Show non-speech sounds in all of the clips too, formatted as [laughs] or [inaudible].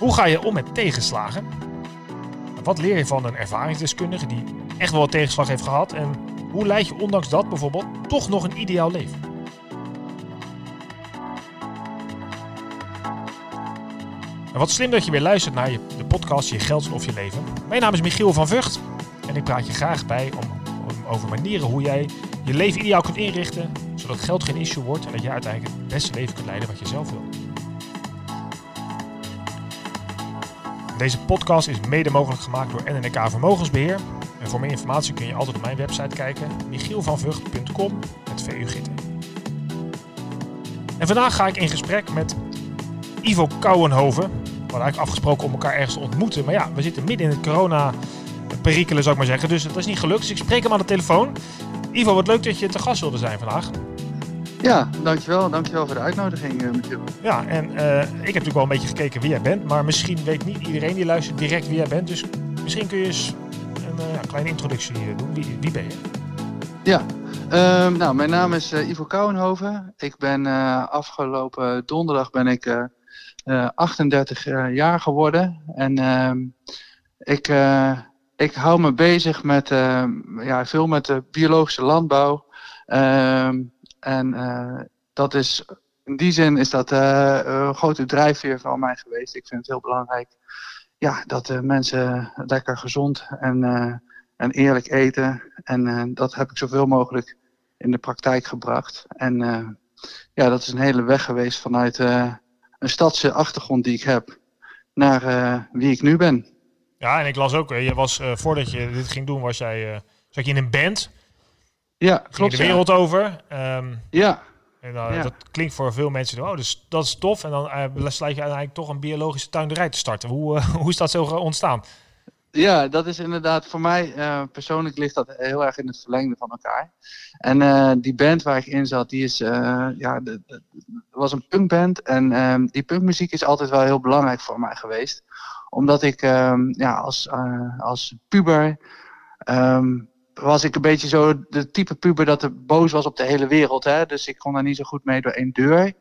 Hoe ga je om met tegenslagen? Wat leer je van een ervaringsdeskundige die echt wel tegenslag heeft gehad? En hoe leid je ondanks dat bijvoorbeeld toch nog een ideaal leven? En wat slim dat je weer luistert naar je, de podcast Je Geld of Je Leven. Mijn naam is Michiel van Vught en ik praat je graag bij om, over manieren hoe jij je leven ideaal kunt inrichten, zodat geld geen issue wordt en dat je uiteindelijk het beste leven kunt leiden wat je zelf wil. Deze podcast is mede mogelijk gemaakt door NNK Vermogensbeheer. En voor meer informatie kun je altijd op mijn website kijken, michielvanvugt.com met VU Gitten. En vandaag ga ik in gesprek met Ivo Kouwenhoven. We hadden eigenlijk afgesproken om elkaar ergens te ontmoeten. Maar ja, we zitten midden in het corona-perikelen, zou ik maar zeggen. Dus dat is niet gelukt. Dus ik spreek hem aan de telefoon. Ivo, wat leuk dat je te gast wilde zijn vandaag. Ja, dankjewel. Dankjewel voor de uitnodiging, uh, Michiel. Ja, en uh, ik heb natuurlijk wel een beetje gekeken wie jij bent. Maar misschien weet niet iedereen die luistert direct wie jij bent. Dus misschien kun je eens een uh, kleine introductie doen. Wie, wie ben je? Ja, uh, nou, mijn naam is Ivo Kouwenhoven. Ik ben afgelopen donderdag ben ik 38 jaar geworden. En ehm, ik, ik hou me bezig met, ja, veel met de biologische landbouw. Ehm, en uh, dat is, in die zin is dat uh, een grote drijfveer van mij geweest. Ik vind het heel belangrijk ja, dat mensen lekker gezond en, en eerlijk eten. En dat heb ik zoveel mogelijk in de praktijk gebracht. En ja, dat is een hele weg geweest vanuit een stadse achtergrond die ik heb naar wie ik nu ben. Ja, en ik las ook, je was, voordat je dit ging doen, was jij, zat je in een band. Ja, klopt. de wereld over. Um, ja. En ja. dat klinkt voor veel mensen, oh, dus dat is tof. En dan uh, besluit je uiteindelijk toch een biologische tuinderij te starten. Hoe, uh, [laughs] hoe is dat zo ontstaan? Ja, dat is inderdaad voor mij persoonlijk ligt dat heel erg in het verlengde van elkaar. En die band waar ik in zat, die is, ja, de, de, was een punkband. En ehm, die punkmuziek is altijd wel heel belangrijk voor mij geweest. Omdat ik ehm, ja, als, als puber um, was ik een beetje zo de type puber dat er boos was op de hele wereld. Hè? Dus ik kon daar niet zo goed mee door één deur.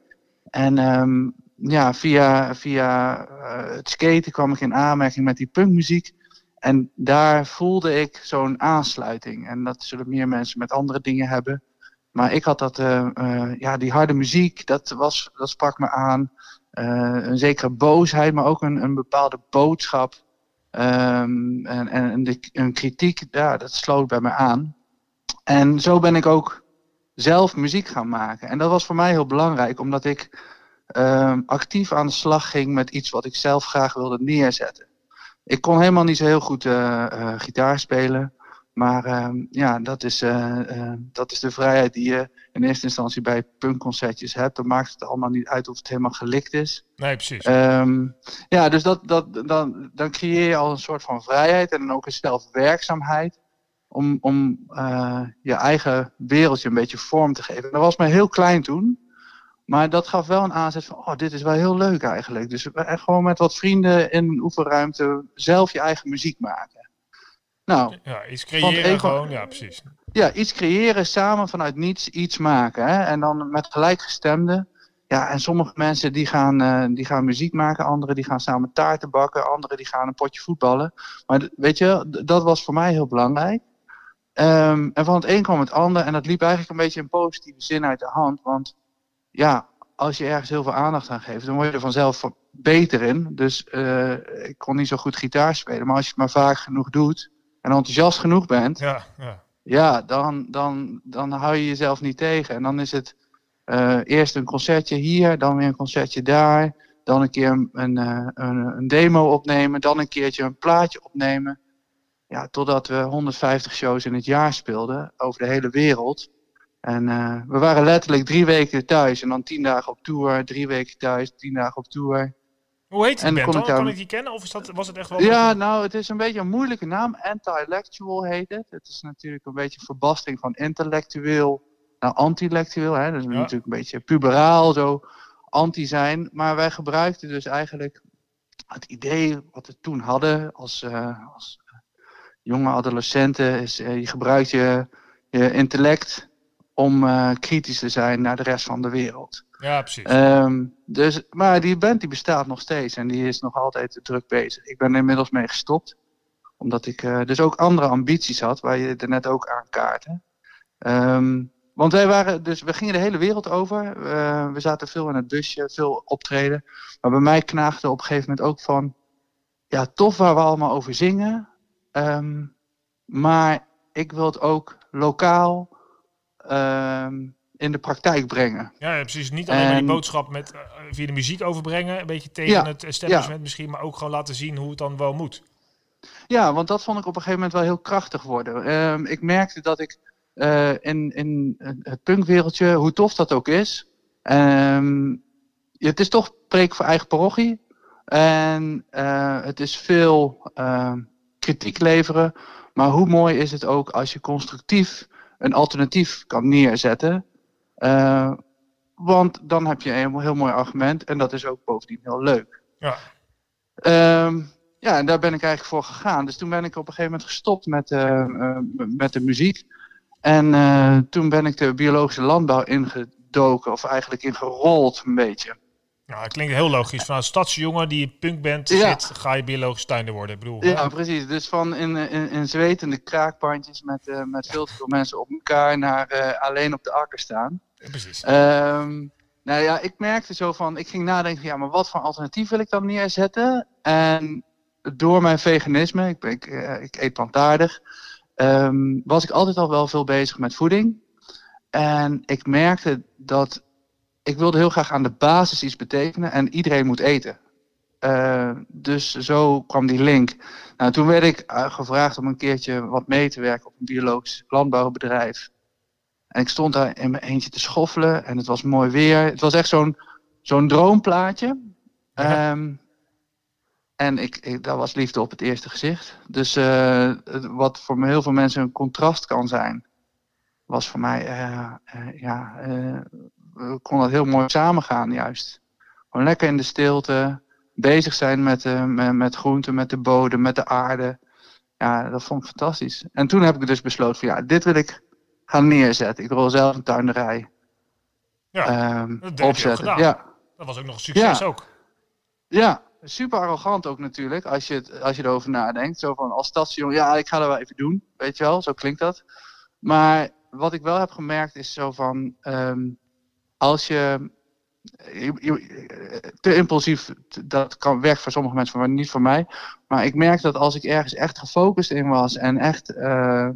En um, ja, via, via uh, het skaten kwam ik in aanmerking met die punkmuziek. En daar voelde ik zo'n aansluiting. En dat zullen meer mensen met andere dingen hebben. Maar ik had dat, uh, uh, ja, die harde muziek, dat, was, dat sprak me aan. een zekere boosheid, maar ook een, een bepaalde boodschap. Um, en en de, een kritiek, ja, dat sloot bij me aan. En zo ben ik ook zelf muziek gaan maken. En dat was voor mij heel belangrijk, omdat ik um, actief aan de slag ging met iets wat ik zelf graag wilde neerzetten. Ik kon helemaal niet zo heel goed uh, uh, gitaar spelen. Maar uh, ja, dat is, uh, dat is de vrijheid die je in eerste instantie bij punkconcertjes hebt. Dan maakt het allemaal niet uit of het helemaal gelikt is. Nee, precies. Um, ja, dus dat, dat, dan, dan creëer je al een soort van vrijheid en dan ook een zelfwerkzaamheid. Om, om je eigen wereldje een beetje vorm te geven. Dat was mij heel klein toen. Maar dat gaf wel een aanzet van, oh, dit is wel heel leuk eigenlijk. Dus gewoon met wat vrienden in een oefenruimte zelf je eigen muziek maken. Nou, ja, iets creëren gewoon, ja precies. Ja, iets creëren, samen vanuit niets iets maken. Hè? En dan met gelijkgestemden. Ja, en sommige mensen die gaan, uh, die gaan muziek maken, anderen die gaan samen taarten bakken, anderen die gaan een potje voetballen. Maar weet je, dat was voor mij heel belangrijk. Um, en van het een kwam het ander en dat liep eigenlijk een beetje in positieve zin uit de hand. Want ja, als je ergens heel veel aandacht aan geeft, dan word je er vanzelf beter in. Dus uh, ik kon niet zo goed gitaar spelen, maar als je het maar vaak genoeg doet, en enthousiast genoeg bent, ja, ja. ja dan, dan, dan hou je jezelf niet tegen. En dan is het uh, eerst een concertje hier, dan weer een concertje daar, dan een keer een, een, eh, een, een, demo opnemen, dan een keertje een plaatje opnemen. Ja, totdat we 150 shows in het jaar speelden over de hele wereld. En uh, we waren letterlijk drie weken thuis en dan tien dagen op tour, drie weken thuis, tien dagen op tour. Hoe heet die band dan? Kan ik die kennen of is dat, was het echt wel... Ja, nou, het is een beetje een moeilijke naam. Anti-lectual heet het. Het is natuurlijk een beetje een verbasting van intellectueel naar anti-lectueel. Dat is ja. natuurlijk een beetje puberaal, zo anti zijn. Maar wij gebruikten dus eigenlijk het idee wat we toen hadden als, uh, als jonge adolescenten. Is, uh, je gebruikt je, je intellect om uh, kritisch te zijn naar de rest van de wereld. Ja, precies. Ehm, dus, maar die band die bestaat nog steeds en die is nog altijd druk bezig. Ik ben er inmiddels mee gestopt, omdat ik uh, dus ook andere ambities had, waar je er net ook aan kaarten. Um, want wij waren, dus we gingen de hele wereld over. Uh, we zaten veel in het busje, veel optreden. Maar bij mij knaagde op een gegeven moment ook van, ja, tof waar we allemaal over zingen. Um, maar ik wil het ook lokaal in de praktijk brengen. Ja, ja precies. Niet alleen en... maar die boodschap met, uh, via de muziek overbrengen, een beetje tegen ja, het establishment ja. misschien, maar ook gewoon laten zien hoe het dan wel moet. Ja, want dat vond ik op een gegeven moment wel heel krachtig worden. Um, ik merkte dat ik uh, in, in het punkwereldje, hoe tof dat ook is, um, het is toch preek voor eigen parochie. En uh, het is veel uh, kritiek leveren. Maar hoe mooi is het ook als je constructief een alternatief kan neerzetten. Uh, want dan heb je een heel mooi argument en dat is ook bovendien heel leuk. Ja. Um, ja, en daar ben ik eigenlijk voor gegaan. Dus toen ben ik op een gegeven moment gestopt met, uh, met de muziek. En toen ben ik de biologische landbouw ingedoken, of eigenlijk ingerold een beetje. Ja, dat klinkt heel logisch. Van een stadsjongen die punkband ja. zit, ga je biologisch tuinder worden. Ik bedoel, ja, hè? precies. Dus van in, in, in zwetende kraakpandjes met, uh, met veel te veel mensen op elkaar naar uh, alleen op de akker staan. Precies. Um, nou ja, ik merkte zo van, ik ging nadenken, ja, maar wat voor alternatief wil ik dan neerzetten? En door mijn veganisme, ik, ik, uh, ik eet plantaardig, um, was ik altijd al wel veel bezig met voeding. En ik merkte dat ik wilde heel graag aan de basis iets betekenen en iedereen moet eten. Uh, dus zo kwam die link. Nou, toen werd ik uh, gevraagd om een keertje wat mee te werken op een biologisch landbouwbedrijf. En ik stond daar in mijn eentje te schoffelen en het was mooi weer. Het was echt zo'n zo'n droomplaatje. Ja. Um, en ik, ik, dat was liefde op het eerste gezicht. Dus uh, wat voor heel veel mensen een contrast kan zijn, was voor mij, ja, we konden dat heel mooi samengaan juist. Gewoon lekker in de stilte, bezig zijn met, uh, met, met groenten, met de bodem, met de aarde. Ja, dat vond ik fantastisch. En toen heb ik dus besloten van ja, dit wil ik gaan neerzetten. Ik wil zelf een tuinderij ja, um, dat opzetten. Ja. Dat was ook nog een succes ja. ook. Ja, super arrogant ook natuurlijk, als je, het, als je erover nadenkt. Zo van als stadsjongen, ja, ik ga dat wel even doen, weet je wel, zo klinkt dat. Maar wat ik wel heb gemerkt is zo van, um, als je, je, je, te impulsief, dat kan werken voor sommige mensen, maar niet voor mij. Maar ik merk dat als ik ergens echt gefocust in was en echt uh,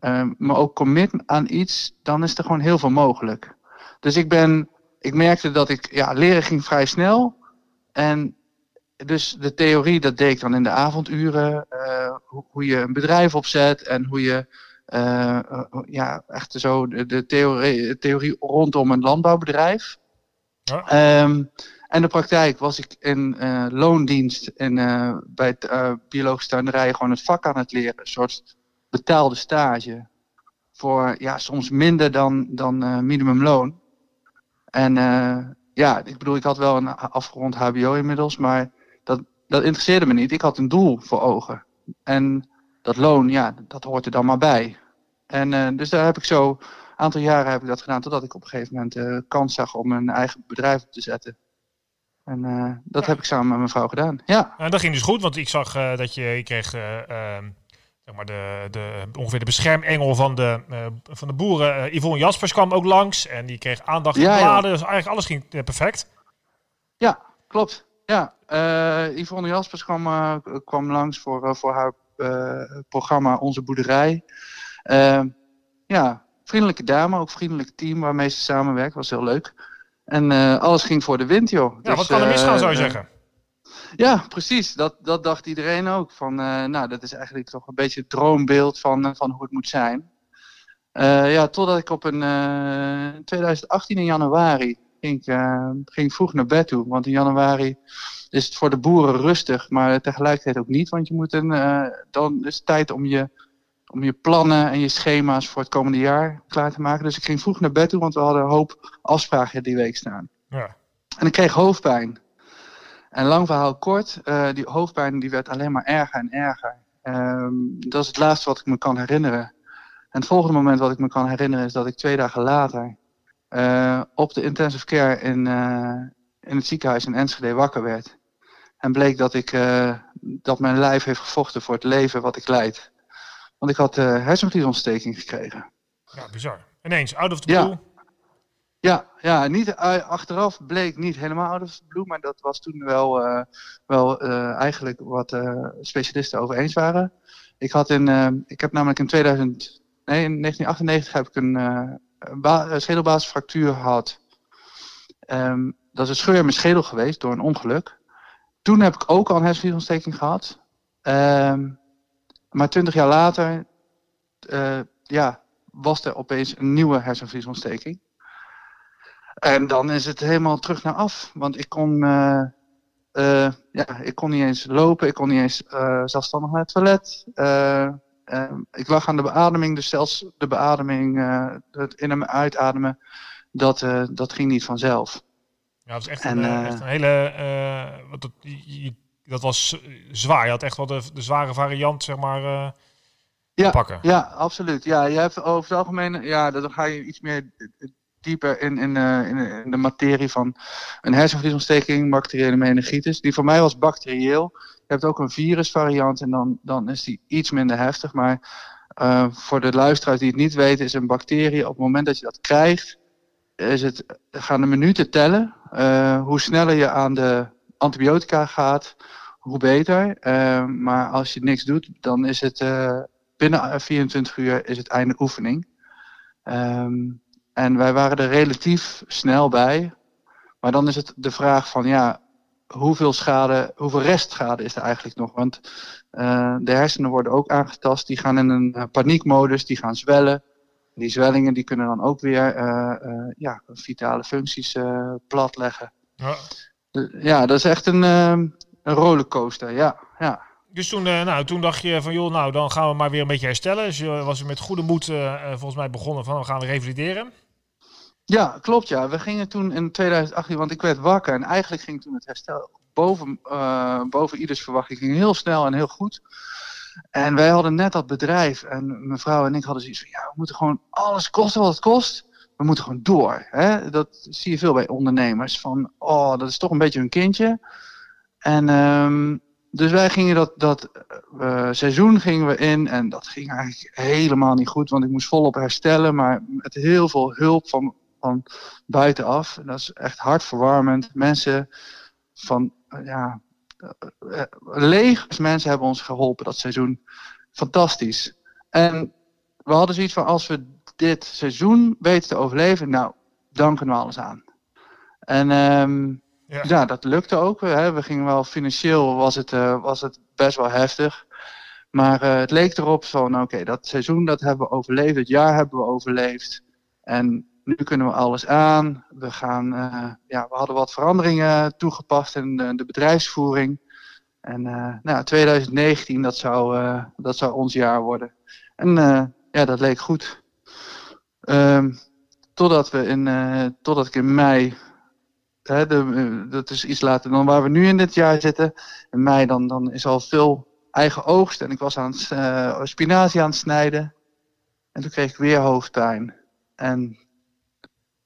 uh, me ook commit aan iets, dan is er gewoon heel veel mogelijk. Dus ik ben, ik merkte dat ik, ja, leren ging vrij snel. En dus de theorie, dat deed ik dan in de avonduren. Uh, hoe, hoe je een bedrijf opzet en hoe je uh, uh, ja, echt zo de, de theorie, theorie, rondom een landbouwbedrijf. Ja. Um, en de praktijk was ik in uh, loondienst in, bij het biologische tuinderij gewoon het vak aan het leren. Een soort betaalde stage. Voor ja, soms minder dan, dan minimumloon. En ja, ik bedoel, ik had wel een afgerond HBO inmiddels, maar dat, dat interesseerde me niet. Ik had een doel voor ogen. En dat loon, ja, dat hoort er dan maar bij. En uh, dus daar heb ik zo, een aantal jaren heb ik dat gedaan, totdat ik op een gegeven moment kans zag om een eigen bedrijf op te zetten. En dat ja. heb ik samen met mijn vrouw gedaan. Ja. En dat ging dus goed, want ik zag dat je, je kreeg zeg maar de, de, ongeveer de beschermengel van de, van de boeren. Yvonne Jaspers kwam ook langs en die kreeg aandacht in ja, bladen. Dus eigenlijk alles ging perfect. Ja, klopt. Ja, Yvonne Jaspers kwam, kwam langs voor, voor haar programma Onze Boerderij. Uh, ja, vriendelijke dame, ook vriendelijk team waarmee ze samenwerkt. Was heel leuk. En alles ging voor de wind, joh. Ja, dus, wat kan er misgaan, zou je zeggen? Ja, precies. Dat, dat dacht iedereen ook. Van, nou, dat is eigenlijk toch een beetje het droombeeld van, van hoe het moet zijn. ja, totdat ik op een 2018 in januari ging, ging vroeg naar bed toe. Want in januari is het voor de boeren rustig, maar tegelijkertijd ook niet. Want je moet een, dan is het tijd om je, om je plannen en je schema's voor het komende jaar klaar te maken. Dus ik ging vroeg naar bed toe, want we hadden een hoop afspraken die week staan. Ja. En ik kreeg hoofdpijn. En lang verhaal kort, uh, die hoofdpijn die werd alleen maar erger en erger. Um, dat is het laatste wat ik me kan herinneren. En het volgende moment wat ik me kan herinneren is dat ik twee dagen later op de intensive care in, in het ziekenhuis in Enschede wakker werd. En bleek dat, ik, dat mijn lijf heeft gevochten voor het leven wat ik leid. Want ik had hersenvliesontsteking gekregen. Ja, bizar. Ineens, out of the blue. Ja. Ja, ja niet, achteraf bleek niet helemaal out of the maar dat was toen wel, uh, wel uh, eigenlijk wat specialisten over eens waren. Ik, had in, ik heb namelijk in, 2000, nee, in 1998 heb ik een schedelbasisfractuur gehad. Um, dat is een scheur in mijn schedel geweest door een ongeluk. Toen heb ik ook al een hersenvliesontsteking gehad. Um, maar twintig jaar later ja, was er opeens een nieuwe hersenvliesontsteking. En dan is het helemaal terug naar af. Want ik kon, uh, uh, ja, ik kon niet eens lopen, ik kon niet eens uh, zelfstandig naar het toilet. ik lag aan de beademing, dus zelfs de beademing, het in- en uitademen, dat, dat ging niet vanzelf. Ja, dat was echt, een, echt een hele. Wat dat, dat was zwaar. Je had echt wel de, de zware variant, zeg maar. Ja, pakken. ja, absoluut. Ja, je hebt over het algemeen, ja, dan ga je iets meer dieper in, in, uh, in, de materie van een hersenvliesontsteking, bacteriële meningitis. Die voor mij was bacterieel. Je hebt ook een virusvariant en dan, dan is die iets minder heftig. Maar uh, voor de luisteraars die het niet weten, is een bacterie op het moment dat je dat krijgt, is het, gaan de minuten tellen. Uh, hoe sneller je aan de antibiotica gaat, hoe beter. maar als je niks doet, dan is het binnen 24 uur is het einde oefening. Um, en wij waren er relatief snel bij. Maar dan is het de vraag van ja, hoeveel schade, hoeveel restschade is er eigenlijk nog? Want uh, de hersenen worden ook aangetast, die gaan in een uh, paniekmodus, die gaan zwellen. Die zwellingen die kunnen dan ook weer uh, ja, vitale functies platleggen. Ja. Ja, dat is echt een, een rollercoaster, ja. ja. Dus toen, nou, toen dacht je van joh, nou dan gaan we maar weer een beetje herstellen. Dus je was met goede moed volgens mij begonnen van we gaan revalideren. Ja, klopt ja. We gingen toen in 2018, want ik werd wakker en eigenlijk ging toen het herstel boven, boven ieders verwachting ging heel snel en heel goed. En wij hadden net dat bedrijf en mijn vrouw en ik hadden zoiets van ja, we moeten gewoon alles kosten wat het kost. We moeten gewoon door. Hè? Dat zie je veel bij ondernemers. Van, oh, dat is toch een beetje hun kindje. En um, dus wij gingen dat, dat uh, seizoen gingen we in en dat ging eigenlijk helemaal niet goed, want ik moest volop herstellen, maar met heel veel hulp van van buitenaf. En dat is echt hartverwarmend. Mensen van, ja, uh, legers mensen hebben ons geholpen dat seizoen. Fantastisch. En we hadden zoiets van, als we dit seizoen weten te overleven, nou, dan kunnen we alles aan. En um, ja. dat lukte ook. Hè. We gingen wel financieel, was het, uh, was het best wel heftig. Maar uh, het leek erop van, oké, dat seizoen dat hebben we overleefd, het jaar hebben we overleefd. En nu kunnen we alles aan. We, gaan, uh, ja, we hadden wat veranderingen toegepast in de, bedrijfsvoering. En nou, 2019, dat zou, dat zou ons jaar worden. En ja, dat leek goed. Um, totdat, we in, totdat ik in mei, dat is iets later dan waar we nu in dit jaar zitten. In mei dan, dan is al veel eigen oogst. En ik was aan het, spinazie aan het snijden. En toen kreeg ik weer hoofdpijn. En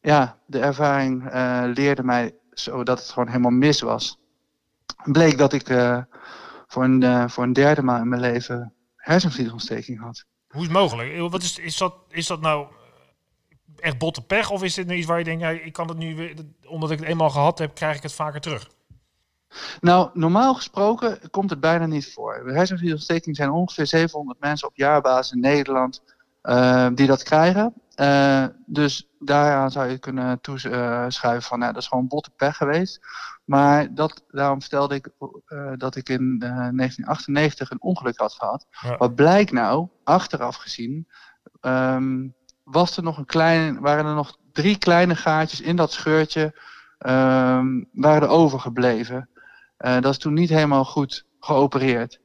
ja, de ervaring uh, leerde mij zo dat het gewoon helemaal mis was. Bleek dat ik voor, een, uh, voor een derde maal in mijn leven hersenvliesontsteking had. Hoe is het mogelijk? Wat is, is, dat, is dat nou echt botte pech? Of is dit nu iets waar je denkt, ja, ik kan het nu, weer, omdat ik het eenmaal gehad heb, krijg ik het vaker terug? Nou, normaal gesproken komt het bijna niet voor. Hersenvliesontsteking zijn ongeveer 700 mensen op jaarbasis in Nederland uh, die dat krijgen. Uh, dus daaraan zou je kunnen toeschuiven van, nou, dat is gewoon botte pech geweest. Maar dat, daarom vertelde ik uh, dat ik in uh, 1998 een ongeluk had gehad. Ja. Wat blijkt nou, achteraf gezien, um, was er nog een klein, waren er nog drie kleine gaatjes in dat scheurtje, um, waren er overgebleven. dat is toen niet helemaal goed geopereerd.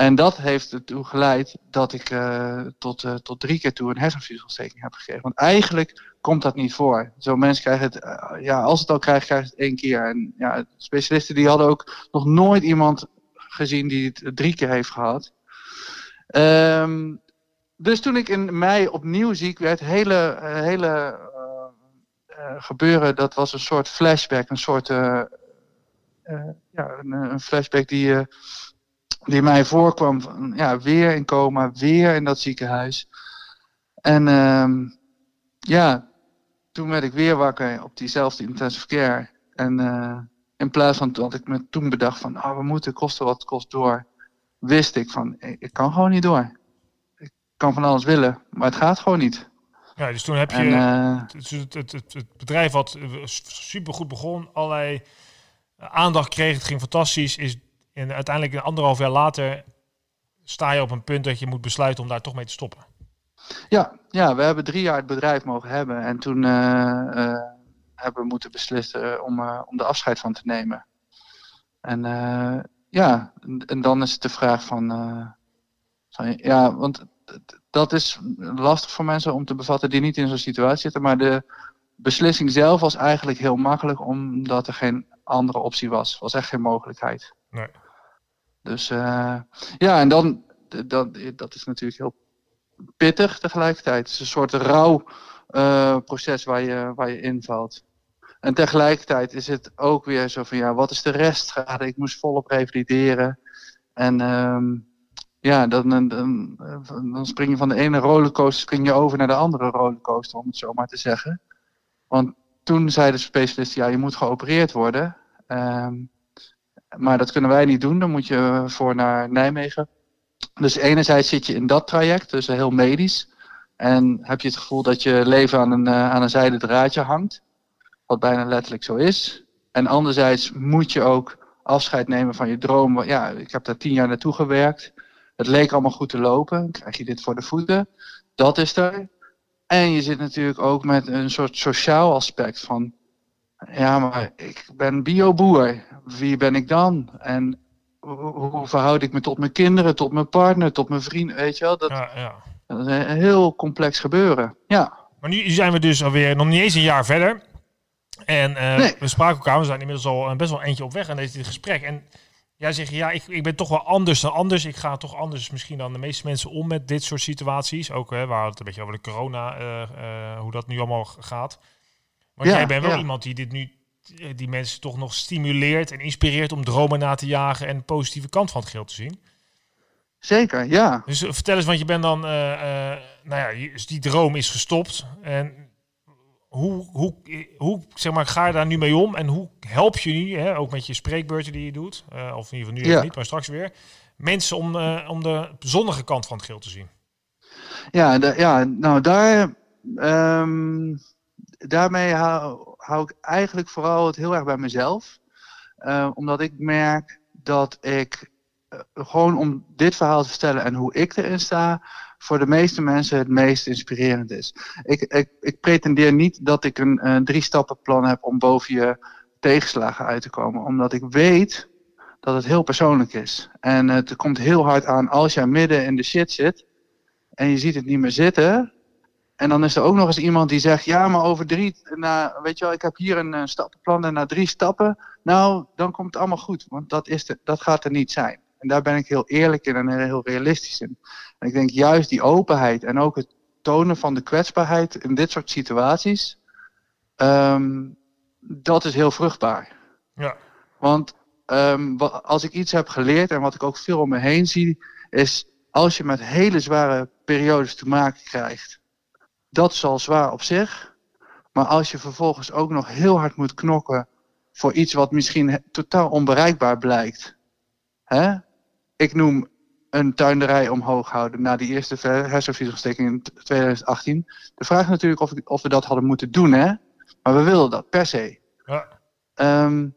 En dat heeft ertoe geleid dat ik uh, tot, uh, tot drie keer toe een hersenvliesontsteking heb gekregen. Want eigenlijk komt dat niet voor. Zo mensen krijgen het, ja, als het al krijgt, krijgt het één keer. En ja, specialisten die hadden ook nog nooit iemand gezien die het drie keer heeft gehad. Um, dus toen ik in mei opnieuw ziek werd, hele, hele gebeuren, dat was een soort flashback, een soort ja, een, een, flashback die, die mij voorkwam van ja, weer in coma, weer in dat ziekenhuis. En ehm, ja, toen werd ik weer wakker op diezelfde intensive care. En in plaats van dat ik me toen bedacht van, oh, we moeten kosten wat kost door, wist ik van, ik kan gewoon niet door. Kan van alles willen, maar het gaat gewoon niet. Ja, dus toen heb je eh, het, het, het, het, bedrijf wat super goed begon, allerlei aandacht kreeg, het ging fantastisch, is en uiteindelijk anderhalf jaar later sta je op een punt dat je moet besluiten om daar toch mee te stoppen. Ja, ja we hebben drie jaar het bedrijf mogen hebben en toen uh, hebben moeten beslissen om, om de afscheid van te nemen. En ja, en dan is het de vraag van, van ja, want dat is lastig voor mensen om te bevatten die niet in zo'n situatie zitten. Maar de beslissing zelf was eigenlijk heel makkelijk, omdat er geen andere optie was. was echt geen mogelijkheid. Nee. Dus ja, en dan, dat, dat is natuurlijk heel pittig tegelijkertijd. Het is een soort rouw proces waar je, waar je invalt. En tegelijkertijd is het ook weer zo van, ja, wat is de restschade? Ik moest volop revalideren. En um, ja, dan, dan, dan, spring je van de ene rollercoaster spring je over naar de andere rollercoaster, om het zo maar te zeggen. Want toen zei de specialist, ja, je moet geopereerd worden. Um, maar dat kunnen wij niet doen, dan moet je voor naar Nijmegen. Dus enerzijds zit je in dat traject, dus heel medisch. En heb je het gevoel dat je leven aan een, uh, aan een zijde draadje hangt wat bijna letterlijk zo is. En anderzijds moet je ook afscheid nemen van je droom. Ja, ik heb daar tien jaar naartoe gewerkt. Het leek allemaal goed te lopen. krijg je dit voor de voeten. Dat is er. En je zit natuurlijk ook met een soort sociaal aspect van... Ja, maar ik ben bioboer. Wie ben ik dan? En hoe verhoud ik me tot mijn kinderen, tot mijn partner, tot mijn vrienden? Weet je wel? Dat, ja, ja. dat is een heel complex gebeuren. Ja. Maar nu zijn we dus alweer nog niet eens een jaar verder. En uh, we spraken elkaar, we zijn inmiddels al best wel eentje op weg aan dit gesprek. En jij zegt, ja, ik, ik ben toch wel anders dan anders. Ik ga toch anders misschien dan de meeste mensen om met dit soort situaties. Ook, hè, waar het een beetje over de corona, uh, uh, hoe dat nu allemaal gaat. Want jij bent wel iemand die dit nu, die mensen toch nog stimuleert en inspireert om dromen na te jagen en de positieve kant van het geld te zien. Zeker, ja. Dus vertel eens, want je bent dan, nou ja, dus die droom is gestopt. En hoe, hoe, hoe zeg maar, ga je daar nu mee om en hoe help je nu, hè, ook met je spreekbeurten die je doet, uh, of in ieder geval nu ja. niet, maar straks weer, mensen om, uh, om de zonnige kant van het geel te zien? Ja, de, ja nou daar, um, daarmee hou, hou, ik eigenlijk vooral het heel erg bij mezelf. Uh, omdat ik merk dat ik gewoon om dit verhaal te vertellen en hoe ik erin sta, voor de meeste mensen het meest inspirerend is. Ik, ik, ik pretendeer niet dat ik een, een drie stappen plan heb om boven je tegenslagen uit te komen. Omdat ik weet dat het heel persoonlijk is. En het komt heel hard aan als jij midden in de shit zit en je ziet het niet meer zitten. En dan is er ook nog eens iemand die zegt, ja, maar over drie, na, weet je wel, ik heb hier een, een stappenplan en na drie stappen, nou, dan komt het allemaal goed. Want dat, is de, dat gaat er niet zijn. En daar ben ik heel eerlijk in en heel realistisch in. En ik denk juist die openheid en ook het tonen van de kwetsbaarheid in dit soort situaties, um, dat is heel vruchtbaar. Ja. Want um, als ik iets heb geleerd en wat ik ook veel om me heen zie, is als je met hele zware periodes te maken krijgt, dat is al zwaar op zich. Maar als je vervolgens ook nog heel hard moet knokken voor iets wat misschien totaal onbereikbaar blijkt. Hè? Ik noem een tuinderij omhoog houden na die eerste hersenvliesontsteking in 2018. De vraag is natuurlijk of, of, we dat hadden moeten doen, hè? Maar we wilden dat per se. Ja. Um,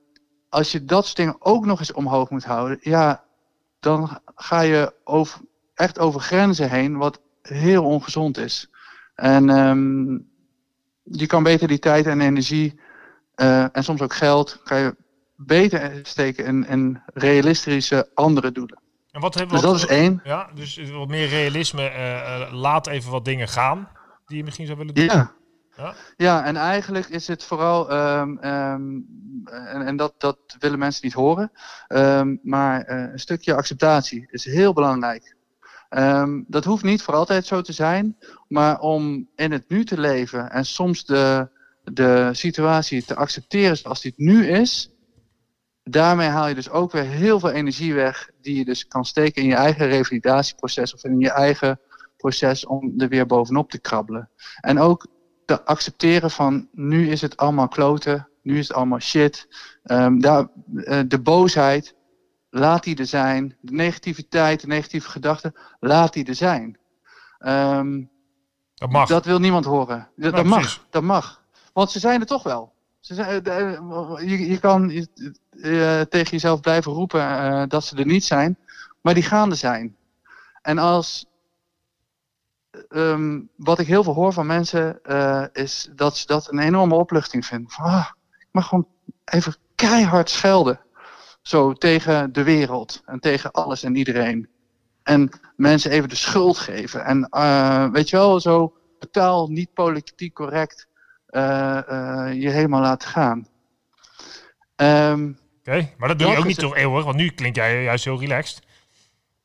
als je dat soort dingen ook nog eens omhoog moet houden, ja, dan ga je over, echt over grenzen heen, wat heel ongezond is. En um, je kan beter die tijd en energie uh, en soms ook geld, kan je beter steken in, in realistische andere doelen. En wat hebben dus dat is één. Ja, dus wat meer realisme. Uh, laat even wat dingen gaan die je misschien zou willen doen. Ja. Ja, ja en eigenlijk is het vooral, um, um, en, en dat, dat willen mensen niet horen, um, maar uh, een stukje acceptatie is heel belangrijk. Ehm, dat hoeft niet voor altijd zo te zijn, maar om in het nu te leven en soms de, de situatie te accepteren zoals die het nu is, daarmee haal je dus ook weer heel veel energie weg die je dus kan steken in je eigen revalidatieproces of in je eigen proces om er weer bovenop te krabbelen. En ook te accepteren van nu is het allemaal kloten, nu is het allemaal shit. Um, daar, uh, de boosheid, laat die er zijn. De negativiteit, de negatieve gedachten, laat die er zijn. Um, dat mag. Dat wil niemand horen. Dat, nou, dat mag, dat mag. Want ze zijn er toch wel. Ze zijn, uh, je, je, kan uh, tegen jezelf blijven roepen dat ze er niet zijn, maar die gaan er zijn. En als um, wat ik heel veel hoor van mensen is dat ze dat een enorme opluchting vinden. Ah, ik mag gewoon even keihard schelden. Zo tegen de wereld en tegen alles en iedereen. En mensen even de schuld geven. En weet je wel, zo totaal niet politiek correct je helemaal laten gaan. Um, Oké, okay, maar dat doe je ook niet toch eeuwig, want nu klink jij juist heel relaxed.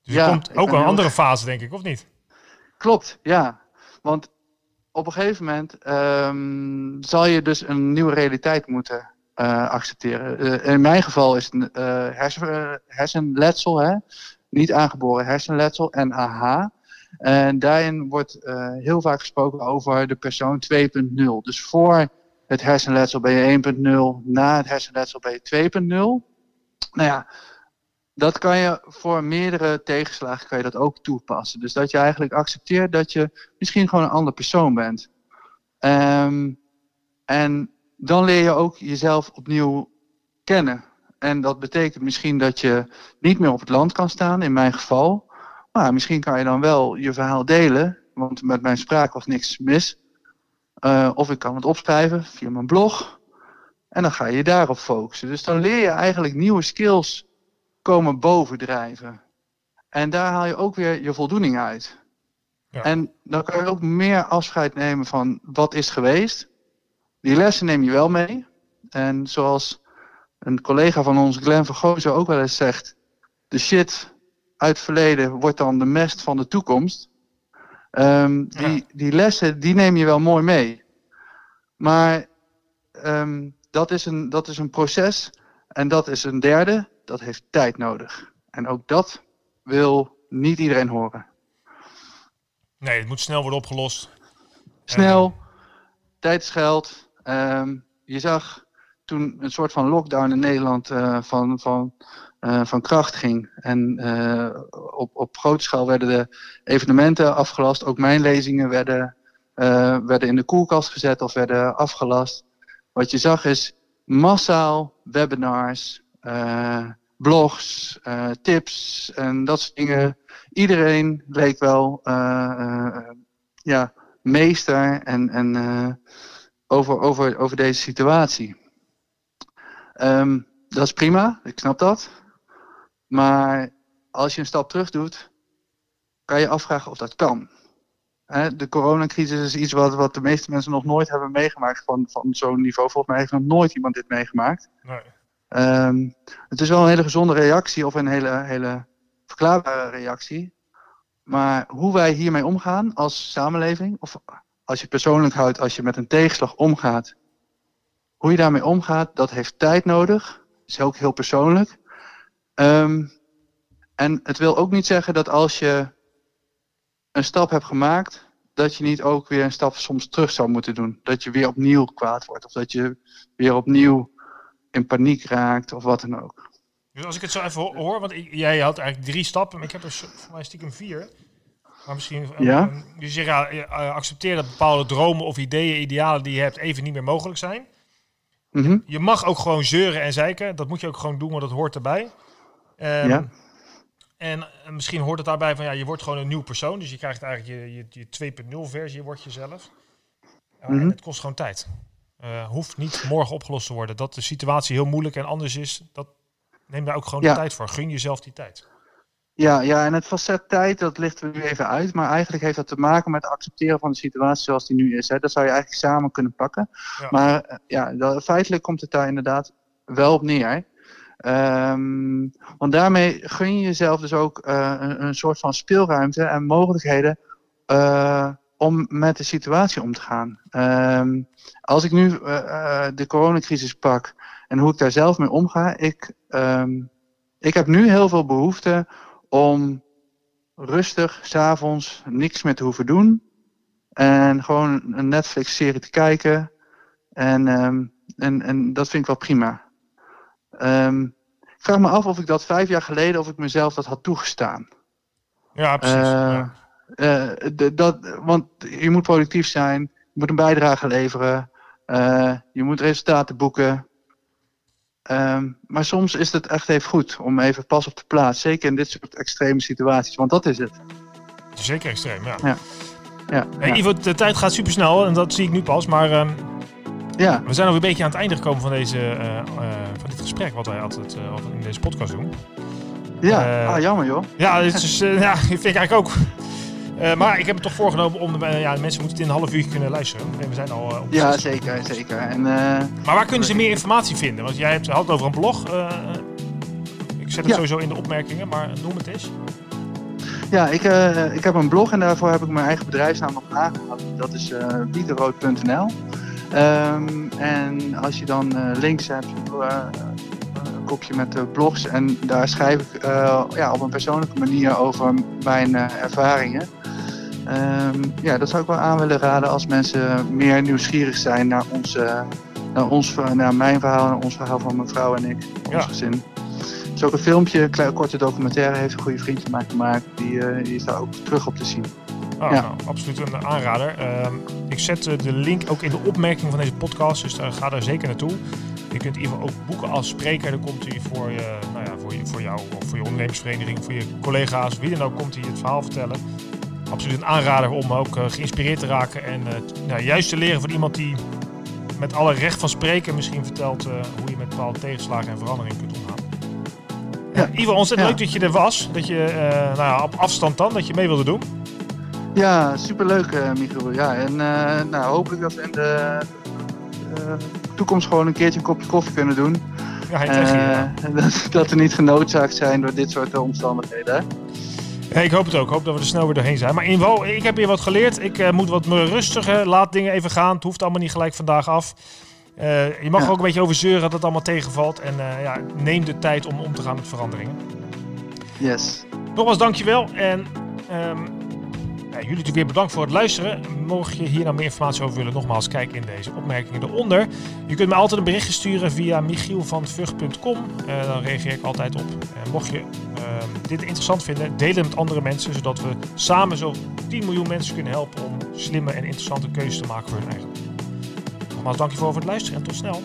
Dus ja, er komt ook een andere fase, denk ik, of niet? Klopt, ja. Want op een gegeven moment um, zal je dus een nieuwe realiteit moeten uh, accepteren. Uh, in mijn geval is het uh, hersen, hersenletsel, hè? niet aangeboren hersenletsel, NAH. En daarin wordt heel vaak gesproken over de persoon 2.0. Dus voor het hersenletsel ben je 1.0, na het hersenletsel ben je 2.0. Nou ja, dat kan je voor meerdere tegenslagen kan je dat ook toepassen. Dus dat je eigenlijk accepteert dat je misschien gewoon een ander persoon bent. Um, en dan leer je ook jezelf opnieuw kennen. En dat betekent misschien dat je niet meer op het land kan staan, in mijn geval. Maar misschien kan je dan wel je verhaal delen, want met mijn spraak was niks mis. Uh, of ik kan het opschrijven via mijn blog. En dan ga je daarop focussen. Dus dan leer je eigenlijk nieuwe skills komen bovendrijven. En daar haal je ook weer je voldoening uit. Ja. En dan kan je ook meer afscheid nemen van wat is geweest. Die lessen neem je wel mee. En zoals een collega van ons, Glenn Vergozen, ook wel eens zegt: de shit uit het verleden wordt dan de mest van de toekomst. Um, die, ja. die lessen, die neem je wel mooi mee. Maar um, dat, is een, dat is een proces. En dat is een derde dat heeft tijd nodig. En ook dat wil niet iedereen horen. Nee, het moet snel worden opgelost. Snel, tijd is geld. Um, je zag toen een soort van lockdown in Nederland uh, van, van, uh, van kracht ging. En uh, op, op grote schaal werden de evenementen afgelast. Ook mijn lezingen werden, werden in de koelkast gezet of werden afgelast. Wat je zag is massaal webinars, blogs, tips en dat soort dingen. Iedereen leek wel ja, meester en, en over, over, over deze situatie. Um, dat is prima, ik snap dat. Maar als je een stap terug doet, kan je afvragen of dat kan. de coronacrisis is iets wat, wat de meeste mensen nog nooit hebben meegemaakt van, van zo'n niveau. Volgens mij heeft nog nooit iemand dit meegemaakt. Nee. Um, het is wel een hele gezonde reactie of een hele, hele verklaarbare reactie. Maar hoe wij hiermee omgaan als samenleving, of als je persoonlijk houdt, als je met een tegenslag omgaat, hoe je daarmee omgaat, dat heeft tijd nodig. Is ook heel persoonlijk. Um, en het wil ook niet zeggen dat als je een stap hebt gemaakt, dat je niet ook weer een stap soms terug zou moeten doen. Dat je weer opnieuw kwaad wordt. Of dat je weer opnieuw in paniek raakt of wat dan ook. Dus als ik het zo even hoor, want jij had eigenlijk drie stappen, maar ik heb er voor mij stiekem vier. Maar misschien, eh, ja? Dus je ja, uh, accepteer dat bepaalde dromen of ideeën, idealen die je hebt, even niet meer mogelijk zijn. Mm -hmm. Je mag ook gewoon zeuren en zeiken. Dat moet je ook gewoon doen, want dat hoort erbij. Um, ja. En misschien hoort het daarbij van, ja, je wordt gewoon een nieuw persoon. Dus je krijgt eigenlijk je, je, je 2.0 versie, wordt jezelf. Uh, mm -hmm. En het kost gewoon tijd. Uh, hoeft niet morgen opgelost te worden. Dat de situatie heel moeilijk en anders is, dat neem daar ook gewoon ja. de tijd voor. Gun jezelf die tijd. Ja, ja, en het facet tijd, dat lichten we nu even uit. Maar eigenlijk heeft dat te maken met het accepteren van de situatie zoals die nu is. Hè. Dat zou je eigenlijk samen kunnen pakken. Ja. Maar uh, ja, dat, feitelijk komt het daar inderdaad wel op neer. Ehm, want daarmee gun je jezelf dus ook eh, een, een, soort van speelruimte en mogelijkheden uh, om met de situatie om te gaan. Ehm, als ik nu uh, de coronacrisis pak en hoe ik daar zelf mee omga, ik, um, ik heb nu heel veel behoefte om rustig, s'avonds, niks meer te hoeven doen. En gewoon een Netflix-serie te kijken. En, um, en, en dat vind ik wel prima. Um, ik vraag me af of ik dat vijf jaar geleden, of ik mezelf dat had toegestaan. Ja, precies. Uh, ja. Uh, dat, want je moet productief zijn, je moet een bijdrage leveren, uh, je moet resultaten boeken. Um, maar soms is het echt even goed om even pas op de plaats, zeker in dit soort extreme situaties, want dat is het. Zeker extreem, ja. ja. ja, hey, Ivo, de tijd gaat super snel en dat zie ik nu pas, maar um, ja. we zijn alweer een beetje aan het einde gekomen van, deze, uh, van dit gesprek wat wij altijd in deze podcast doen. Ja, ah, jammer joh. Ja, dit is, ja, [laughs] vind ik eigenlijk ook. Uh, maar ik heb het toch voorgenomen om... Ja, de mensen moeten het in een half uur kunnen luisteren. En we zijn al uh, op Ja, zeker, zeker. En, maar waar kunnen ze meer informatie vinden? Want jij hebt, had het over een blog. ik zet het ja. sowieso in de opmerkingen, maar noem het eens. Ja, ik, ik heb een blog en daarvoor heb ik mijn eigen bedrijfsnaam nog aangehaald. Dat is uh, pieterrood.nl. Um, en als je dan links hebt, een kopje met blogs en daar schrijf ik ja, op een persoonlijke manier over mijn ervaringen. Um, ja, dat zou ik wel aan willen raden als mensen meer nieuwsgierig zijn naar, onze, naar, ons, naar mijn verhaal, naar ons verhaal van mijn vrouw en ik, ons ja. gezin. Dus ook een filmpje, een klein, korte documentaire heeft een goede vriend van mij gemaakt. Die, uh, die is daar ook terug op te zien. Oh, ja. nou, absoluut een aanrader. Uh, ik zet de link ook in de opmerking van deze podcast, dus uh, ga daar zeker naartoe. Je kunt Ivo ook boeken als spreker. Dan komt hij voor, je, nou ja, voor, je, voor jou of voor je ondernemersvereniging, voor je collega's, wie dan ook, komt hij het verhaal vertellen absoluut een aanrader om ook uh, geïnspireerd te raken. En uh, nou, juist te leren van iemand die met alle recht van spreken misschien vertelt uh, hoe je met bepaalde tegenslagen en veranderingen kunt omgaan. Ja. Ivo, ontzettend ja. leuk dat je er was. Dat je nou ja, op afstand dan, dat je mee wilde doen. Ja, superleuk uh, Michiel. Ja, en nou, hopelijk dat we in de toekomst gewoon een keertje een kopje koffie kunnen doen. Ja, ja. [laughs] dat, dat we niet genoodzaakt zijn door dit soort omstandigheden. Ja, ik hoop het ook. Ik hoop dat we er snel weer doorheen zijn. Maar in geval, ik heb hier wat geleerd. Ik uh, moet wat rustiger. Laat dingen even gaan. Het hoeft allemaal niet gelijk vandaag af. Uh, je mag ja. er ook een beetje over zeuren dat het allemaal tegenvalt. En uh, ja, neem de tijd om om te gaan met veranderingen. Yes. Nogmaals, dankjewel. En um, ja, jullie natuurlijk weer bedankt voor het luisteren. Mocht je hier nou meer informatie over willen, nogmaals kijk in deze opmerkingen eronder. Je kunt me altijd een berichtje sturen via michielvanvug.com. Uh, dan reageer ik altijd op. Mocht je uh, dit interessant vinden, deel het met andere mensen, zodat we samen zo 10 miljoen mensen kunnen helpen om slimme en interessante keuzes te maken voor hun eigen. Nogmaals, dankjewel voor het luisteren en tot snel.